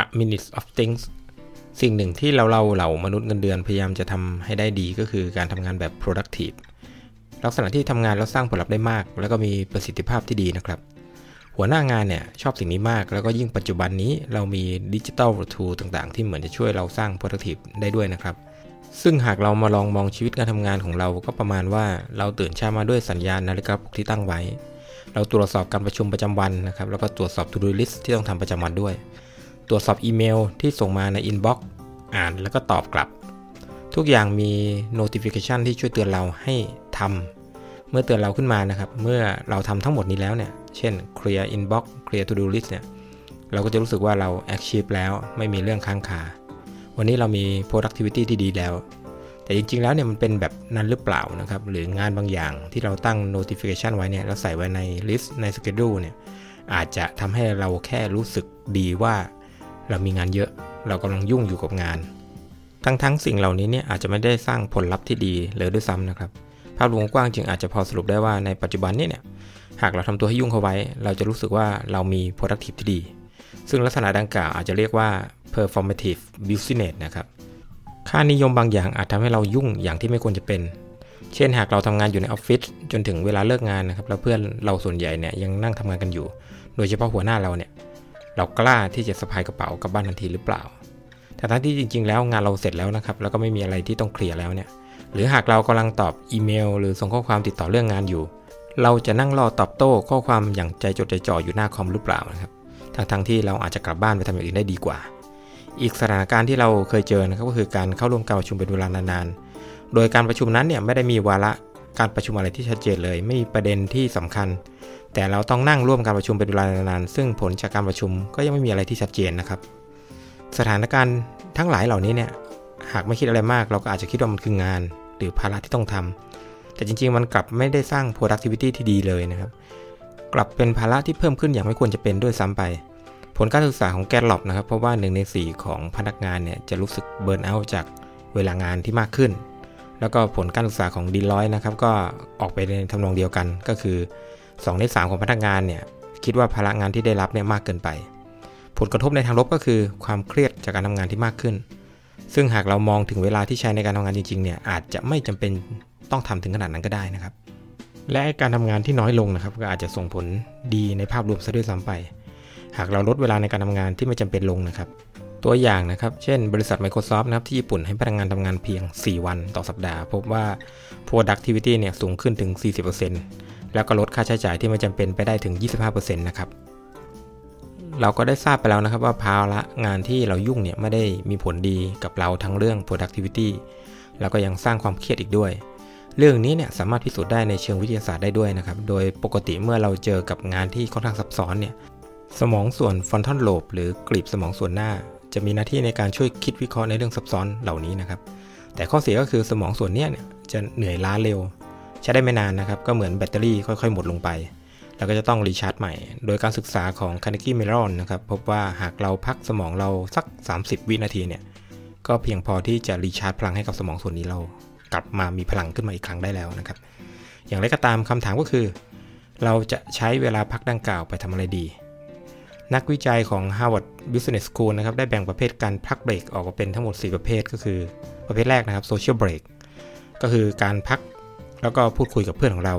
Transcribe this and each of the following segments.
a minute of things สิ่งหนึ่งที่เราเราเหล่ามนุษย์เงินเดือนพยายามจะทำให้ได้ดีก็คือการทำงานแบบ productive ลักษณะที่ทำงานแล้วสร้างผลลัพธ์ได้มาก แล้วก็มีประสิทธิภาพที่ดีนะครับ หัวหน้างานเนี่ยชอบสิ่งนี้มาก แล้วก็ยิ่งปัจจุบันนี้เรามีดิจิทัลทูต่างๆ ที่เหมือนจะช่วยเราสร้าง productive ได้ด้วยนะครับซึ่งหากเรามาลองมองชีวิตการทำงานของเราก็ประมาณว่าเราตื่นเช้ามาด้วยสัญญาณนาฬิกาปลุกที่ตั้งไว้ เราตรวจสอบการประชุมประจำวันนะครับ แล้วก็ตรวจสอบ to do list ที่ต้องทำประจำวันด้วย ตรวจสอบอีเมลที่ส่งมาใน inbox อ่านแล้วก็ตอบกลับ ทุกอย่างมี notification ที่ช่วยเตือนเราให้ทำเมื่อเตือนเราขึ้นมานะครับ เมื่อเราทำทั้งหมดนี้แล้วเนี่ย เช่น clear inbox clear to do list เนี่ย เราก็จะรู้สึกว่าเรา achieve แล้วไม่มีเรื่องค้างคา วันนี้เรามี productivity ที่ดีแล้ว แต่จริงๆ แล้วเนี่ยมันเป็นแบบนั้นหรือเปล่านะครับ หรืองานบางอย่างที่เราตั้ง notification ไว้เนี่ย เราใส่ไว้ใน list ใน schedule เนี่ย อาจจะทำให้เราแค่รู้สึกดีว่า เรามีงานเยอะ เรากำลังยุ่งอยู่กับงาน ทั้งๆสิ่งเหล่านี้เนี่ยอาจจะไม่ได้สร้างผลลัพธ์ที่ดีเลยด้วยซ้ำนะครับ ภาพรวมกว้างจึงอาจจะพอสรุปได้ว่าในปัจจุบันนี้เนี่ย หากเราทำตัวให้ยุ่งเข้าไว้ เราจะรู้สึกว่าเรามี productive ที่ดี ซึ่งลักษณะดังกล่าวอาจจะเรียกว่า performative business นะครับ ค่านิยมบางอย่างอาจทำให้เรายุ่งอย่างที่ไม่ควรจะเป็น เช่น หากเราทำงานอยู่ในออฟฟิศจนถึงเวลาเลิกงานนะครับ แล้วเพื่อนเราส่วนใหญ่เนี่ยยังนั่งทำงานกันอยู่ โดยเฉพาะหัวหน้าเราเนี่ย เรากล้าที่จะสะพายกระเป๋ากลับบ้านทันทีหรือเปล่า แต่ทั้งที่จริง ๆ แล้วงานเราเสร็จแล้วนะครับ แล้วก็ไม่มีอะไรที่ต้องเคลียร์แล้วเนี่ย หรือหากเรากำลังตอบอีเมล หรือส่งข้อความติดต่อเรื่องงานอยู่ เราจะนั่งรอตอบโต้ข้อความอย่างใจจดใจจ่ออยู่หน้าคอมหรือเปล่านะครับ ทั้งๆที่เราอาจจะกลับบ้านไปทำอย่างอื่นได้ดีกว่า อีกสถานการณ์ที่เราเคยเจอนะครับก็คือการเข้าร่วมการประชุมเป็นเวลานานๆ โดยการประชุมนั้นเนี่ยไม่ได้มีวาระ การประชุมอะไรที่ชัดเจนเลย ไม่มีประเด็นที่สำคัญ แต่เราต้องนั่งร่วมการประชุมเป็นเวลานานๆซึ่งผลจากการประชุมก็ยังไม่มีอะไรที่ชัดเจนนะครับ สถานการณ์ทั้งหลายเหล่านี้เนี่ยหากไม่คิดอะไรมากเราก็อาจจะคิดว่ามันคืองาน หรือภาระที่ต้องทำแต่จริง ๆ มันกลับไม่ได้สร้าง productivity ที่ดีเลยนะครับ กลับเป็นภาระที่เพิ่มขึ้นอย่างไม่ควรจะเป็นด้วยซ้ำไป ผลการศึกษาของแกลล็อบนะครับเพราะว่า1ใน4ของพนักงานเนี่ยจะรู้สึกเบิร์นเอาท์จากเวลางานที่มากขึ้น แล้วก็ผลการศึกษาของดีลอยนะครับก็ออกไปในทำนองเดียวกันก็คือ2ใน3ของพนักงานเนี่ยคิดว่าพลังงานที่ได้รับเนี่ยมากเกินไป ผลกระทบในทางลบก็คือความเครียดจากการทำงานที่มากขึ้น ซึ่งหากเรามองถึงเวลาที่ใช้ในการทำงานจริงๆเนี่ยอาจจะไม่จำเป็นต้องทำถึงขนาดนั้นก็ได้นะครับ และการทำงานที่น้อยลงนะครับก็อาจจะส่งผลดีในภาพรวมซะด้วยซ้ำไป หากเราลดเวลาในการทำงานที่ไม่จำเป็นลงนะครับ ตัวอย่างนะครับ เช่น บริษัท Microsoft นะครับที่ญี่ปุ่นให้พนักงานทำงานเพียง 4 วันต่อสัปดาห์ พบว่า productivity เนี่ยสูงขึ้นถึง 40%แล้วก็ลดค่าใช้จ่ายที่ไม่จำเป็นไปได้ถึง 25%นะครับเราก็ได้ทราบไปแล้วนะครับว่าภาระงานที่เรายุ่งเนี่ยไม่ได้มีผลดีกับเราทั้งเรื่อง productivity แล้วก็ยังสร้างความเครียดอีกด้วย เรื่องนี้เนี่ยสามารถพิสูจน์ได้ในเชิงวิทยาศาสตร์ได้ด้วยนะครับ โดยปกติเมื่อเราเจอกับงานที่ค่อนข้างซับซ้อนเนี่ย สมองส่วน frontal lobe หรือกลีบสมองส่วนหน้า จะมีหน้าที่ในการช่วยคิดวิเคราะห์ในเรื่องซับซ้อนเหล่านี้นะครับ แต่ข้อเสียก็คือสมองส่วนนี้เนี่ยจะเหนื่อยล้าเร็ว ใช้ได้ไม่นานนะครับ ก็เหมือนแบตเตอรี่ค่อย ๆ หมดลงไป แล้วก็จะต้อง recharge ใหม่ โดยการศึกษาของ Carnegie Mellon นะครับพบว่าหากเราพักสมองเราสัก 30 วินาทีเนี่ยก็เพียงพอที่จะ recharge พลังให้กับสมองส่วนนี้เรากลับมามีพลังขึ้นมาอีกครั้งได้แล้วนะครับ อย่างไรก็ตามคำถามก็คือ เราจะใช้เวลาพักดังกล่าวไปทำอะไรดี นักวิจัยของ Harvard Business School นะครับได้แบ่งประเภทการพักเบรกออกมาเป็นทั้งหมด 4 ประเภทก็คือประเภทแรกนะครับ social break ก็คือการพักแล้วก็พูดคุยกับเพื่อนของเรา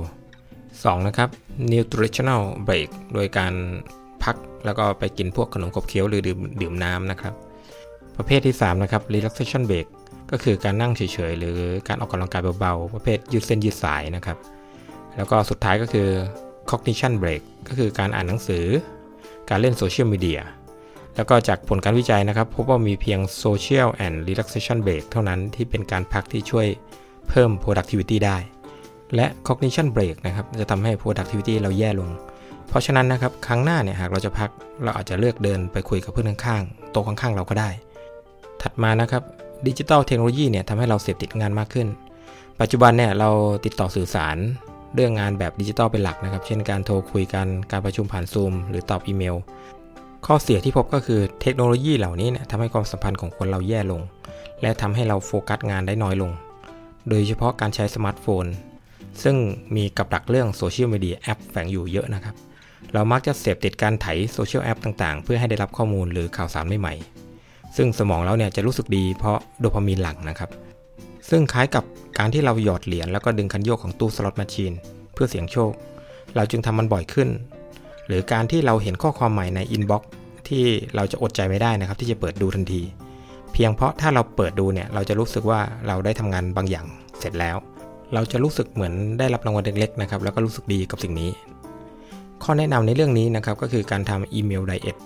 2. นะครับ nutritional break โดยการพักแล้วก็ไปกินพวกขนมขบเคี้ยวหรือดื่มดื่มน้ำนะครับ ประเภทที่ 3 นะครับ relaxation break ก็คือการนั่งเฉยๆ หรือการออกกำลังกายเบาๆ ประเภทยืดเส้นยืดสายนะครับ แล้วก็สุดท้ายก็คือ cognition break ก็คือการอ่านหนังสือ การเล่นโซเชียลมีเดียแล้วก็จากผลการวิจัยนะครับ พบว่ามีเพียง social and relaxation break เท่านั้นที่เป็นการพักที่ช่วยเพิ่ม productivity ได้ และ cognition break นะครับจะทำให้ productivity เราแย่ลง เพราะฉะนั้นนะครับครั้งหน้าเนี่ยหากเราจะพักเราอาจจะเลือกเดินไปคุยกับเพื่อนข้างๆโต๊ะข้างๆเราก็ได้ ถัดมานะครับดิจิทัลเทคโนโลยีเนี่ยทำให้เราเสพติดงานมากขึ้น ปัจจุบันเนี่ยเราติดต่อสื่อสาร เรื่องงานแบบดิจิทัลเป็นหลักนะครับ เช่นการโทรคุยกันการประชุมผ่านซูมหรือตอบอีเมล ข้อเสียที่พบก็คือเทคโนโลยีเหล่านี้เนี่ยทำให้ความสัมพันธ์ของคนเราแย่ลง และทำให้เราโฟกัสงานได้น้อยลง โดยเฉพาะการใช้สมาร์ทโฟน ซึ่งมีกับดักเรื่องโซเชียลมีเดียแอปแฝงอยู่เยอะนะครับ เรามักจะเสพติดการไถsocial app ต่างๆ เพื่อให้ได้รับข้อมูลหรือข่าวสารใหม่ๆซึ่งสมองเราเนี่ยจะรู้สึกดีเพราะโดพามีนหลั่งนะครับ ซึ่งคล้ายกับ การที่เราหยอดเหรียญแล้วก็ดึงคันโยกของตู้ slot machine เพื่อเสี่ยงโชค เราจึงทำมันบ่อยขึ้น หรือการที่เราเห็นข้อความใหม่ใน inbox ที่เราจะอดใจไม่ได้นะครับ ที่จะเปิดดูทันที เพียงเพราะถ้าเราเปิดดูเนี่ยเราจะรู้สึกว่าเราได้ทำงานบางอย่างเสร็จแล้ว เราจะรู้สึกเหมือนได้รับรางวัลเล็กๆนะครับแล้วก็รู้สึกดีกับสิ่งนี้ ข้อแนะนำในเรื่องนี้นะครับก็คือการทำอีเมลไดเอท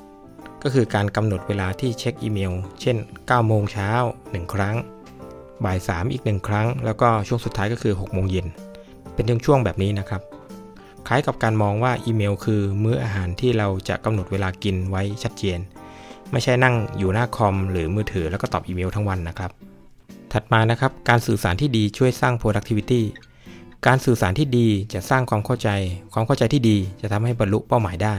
ก็คือการกำหนดเวลาที่เช็คอีเมล เช่น9โมงเช้า1ครั้ง บ่าย 3 อีก 1 ครั้ง แล้วก็ช่วงสุดท้ายก็คือ6โมงเย็น เป็นช่วงๆแบบนี้นะครับ คล้ายกับการมองว่าอีเมลคือมื้ออาหารที่เราจะกำหนดเวลากินไว้ชัดเจน ไม่ใช่นั่งอยู่หน้าคอมหรือมือถือแล้วก็ตอบอีเมลทั้งวันนะครับ ถัดมานะครับ การสื่อสารที่ดีช่วยสร้าง productivity การสื่อสารที่ดีจะสร้างความเข้าใจ ความเข้าใจที่ดีจะทำให้บรรลุเป้าหมายได้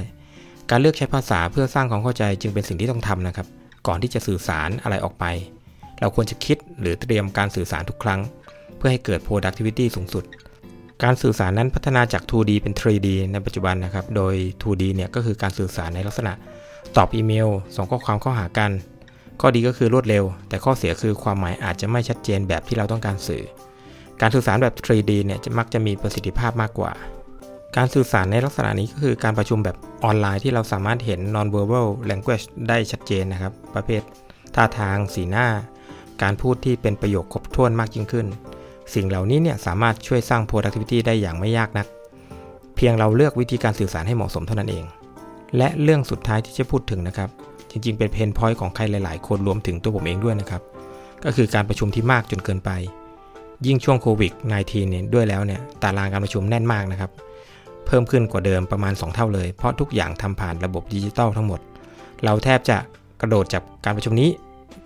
การเลือกใช้ภาษาเพื่อสร้างความเข้าใจจึงเป็นสิ่งที่ต้องทำนะครับ ก่อนที่จะสื่อสารอะไรออกไป เราควรจะคิดหรือเตรียมการสื่อสารทุกครั้ง เพื่อให้เกิด productivity สูงสุด การสื่อสารนั้นพัฒนาจาก 2D เป็น 3D ในปัจจุบันนะครับ โดย 2D เนี่ยก็คือการสื่อสารในลักษณะ ตอบอีเมล ส่งข้อความเข้าหากัน ข้อดีก็คือรวดเร็ว แต่ข้อเสียคือความหมายอาจจะไม่ชัดเจนแบบที่เราต้องการสื่อ การสื่อสารแบบ 3D เนี่ยจะมักจะมีประสิทธิภาพมากกว่าการสื่อสารในลักษณะนี้ก็คือการประชุมแบบออนไลน์ที่เราสามารถเห็น non-verbal language ได้ชัดเจนนะครับ ประเภทท่าทาง สีหน้า การพูดที่เป็นประโยคครบถ้วนมากยิ่งขึ้น สิ่งเหล่านี้เนี่ยสามารถช่วยสร้าง productivity ได้อย่างไม่ยากนัก เพียงเราเลือกวิธีการสื่อสารให้เหมาะสมเท่านั้นเอง และเรื่องสุดท้ายที่จะพูดถึงนะครับ จริงๆ เป็นเพนพอยต์ของใครหลาย ๆ คนรวมถึงตัวผมเองด้วยนะครับ ก็คือการประชุมที่มากจนเกินไป ยิ่งช่วงโควิด -19 เนี่ยด้วยแล้วเนี่ยตารางการประชุมแน่นมากนะครับ เพิ่มขึ้นกว่าเดิมประมาณ 2 เท่าเลย เพราะทุกอย่างทำผ่านระบบดิจิตอลทั้งหมด เราแทบจะกระโดดจากการประชุมนี้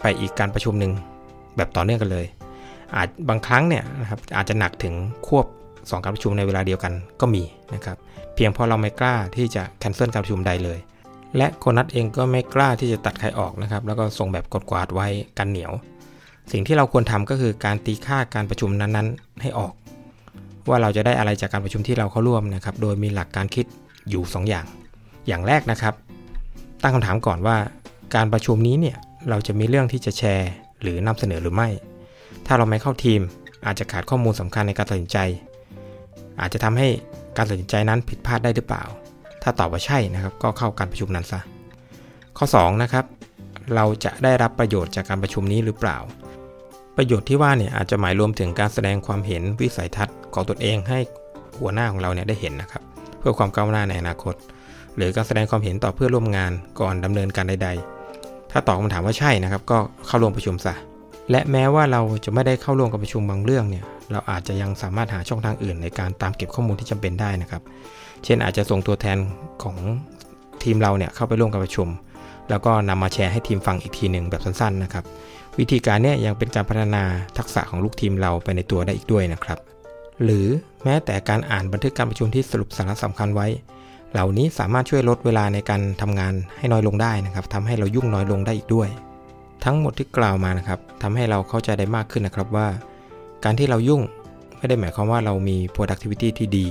ไปอีกการประชุมหนึ่ง แบบต่อเนื่องกันเลย อาจบางครั้งเนี่ยนะครับอาจจะหนักถึงควบ 2 การประชุมในเวลาเดียวกันก็มีนะครับเพียงเพราะเราไม่กล้าที่จะแคนเซิลการประชุมใดเลย และโคนัทเองก็ไม่กล้าที่จะตัดใครออกนะครับแล้วก็ส่งแบบกดกวาดไว้กันเหนียว สิ่งที่เราควรทำก็คือการตีค่าการประชุมนั้นๆ ให้ออก ว่าเราจะได้อะไรจากการประชุมที่เราเข้าร่วมนะครับโดยมีหลักการคิดอยู่ 2อย่าง อย่างแรกนะครับ ตั้งคำถามก่อนว่า การประชุมนี้เนี่ยเราจะมีเรื่องที่จะแชร์ หรือนำเสนอหรือไม่ ถ้าเราไม่เข้าทีม อาจจะขาดข้อมูลสำคัญในการตัดสินใจ อาจจะทำให้การตัดสินใจนั้นผิดพลาดได้หรือเปล่า ถ้าตอบว่าใช่นะครับ ก็เข้าการประชุมนั้นซะ ข้อ2นะครับเราจะได้รับประโยชน์จากการประชุมนี้หรือเปล่า ประโยชน์ที่ว่าเนี่ยอาจจะหมายรวมถึงการแสดงความเห็นวิสัยทัศน์ของตนเองให้หัวหน้าของเราเนี่ยได้เห็นนะครับ เพื่อความก้าวหน้าในอนาคต หรือการแสดงความเห็นต่อเพื่อนร่วมงานก่อนดำเนินการใด ๆ ถ้าตอบคำถามว่าใช่นะครับ ก็เข้าร่วมประชุมซะและแม้ว่าเราจะไม่ได้เข้าร่วมกับประชุมบางเรื่องเนี่ย เราอาจจะยังสามารถหาช่องทางอื่นในการตามเก็บข้อมูลที่จำเป็นได้นะครับ เช่นอาจจะส่งตัวแทนของทีมเราเนี่ยเข้าไปร่วมกับประชุม แล้วก็นำมาแชร์ให้ทีมฟังอีกทีหนึ่งแบบสั้นๆนะครับ วิธีการเนี่ยยังเป็นการพัฒนาทักษะของลูกทีมเราไปในตัวได้อีกด้วยนะครับ หรือแม้แต่การอ่านบันทึกการประชุมที่สรุปสาระสำคัญไว้ เหล่านี้สามารถช่วยลดเวลาในการทำงานให้น้อยลงได้นะครับทำให้เรายุ่งน้อยลงได้อีกด้วย ทั้งหมดที่กล่าวมานะครับทำให้เราเข้าใจได้มากขึ้นนะครับว่า การที่เรายุ่งไม่ได้หมายความว่าเรามี productivity ที่ดี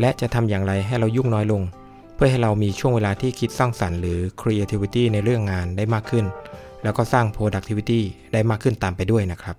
และจะทำอย่างไรให้เรายุ่งน้อยลง เพื่อให้เรามีช่วงเวลาที่คิดสร้างสรรค์หรือ creativity ในเรื่องงานได้มากขึ้น แล้วก็สร้าง productivity ได้มากขึ้นตามไปด้วยนะครับ